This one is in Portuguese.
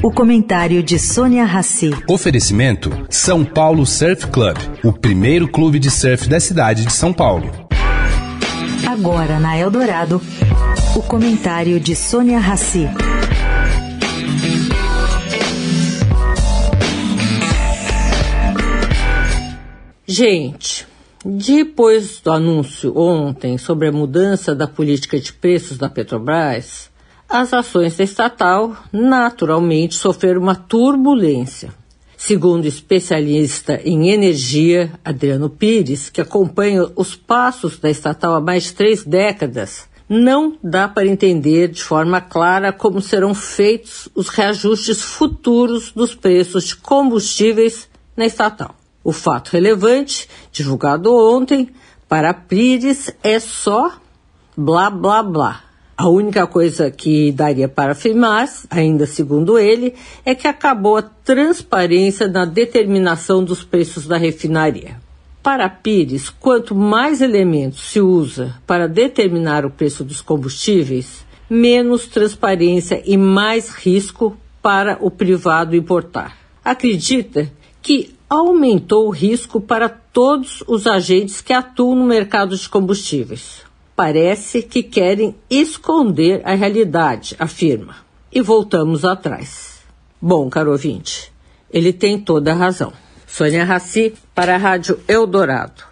O comentário de Sônia Rassi. Oferecimento São Paulo Surf Club, o primeiro clube de surf da cidade de São Paulo. Agora na Eldorado, o comentário de Sônia Rassi. Gente, depois do anúncio ontem sobre a mudança da política de preços da Petrobras, as ações da estatal naturalmente sofreram uma turbulência. Segundo o especialista em energia, Adriano Pires, que acompanha os passos da estatal há mais de três décadas, não dá para entender de forma clara como serão feitos os reajustes futuros dos preços de combustíveis na estatal. O fato relevante, divulgado ontem, para Pires é só blá blá blá. A única coisa que daria para afirmar, ainda segundo ele, é que acabou a transparência na determinação dos preços da refinaria. Para Pires, quanto mais elementos se usa para determinar o preço dos combustíveis, menos transparência e mais risco para o privado importar. Acredita que aumentou o risco para todos os agentes que atuam no mercado de combustíveis. Parece que querem esconder a realidade, afirma. E voltamos atrás. Bom, caro ouvinte, ele tem toda a razão. Sônia Raci para a Rádio Eldorado.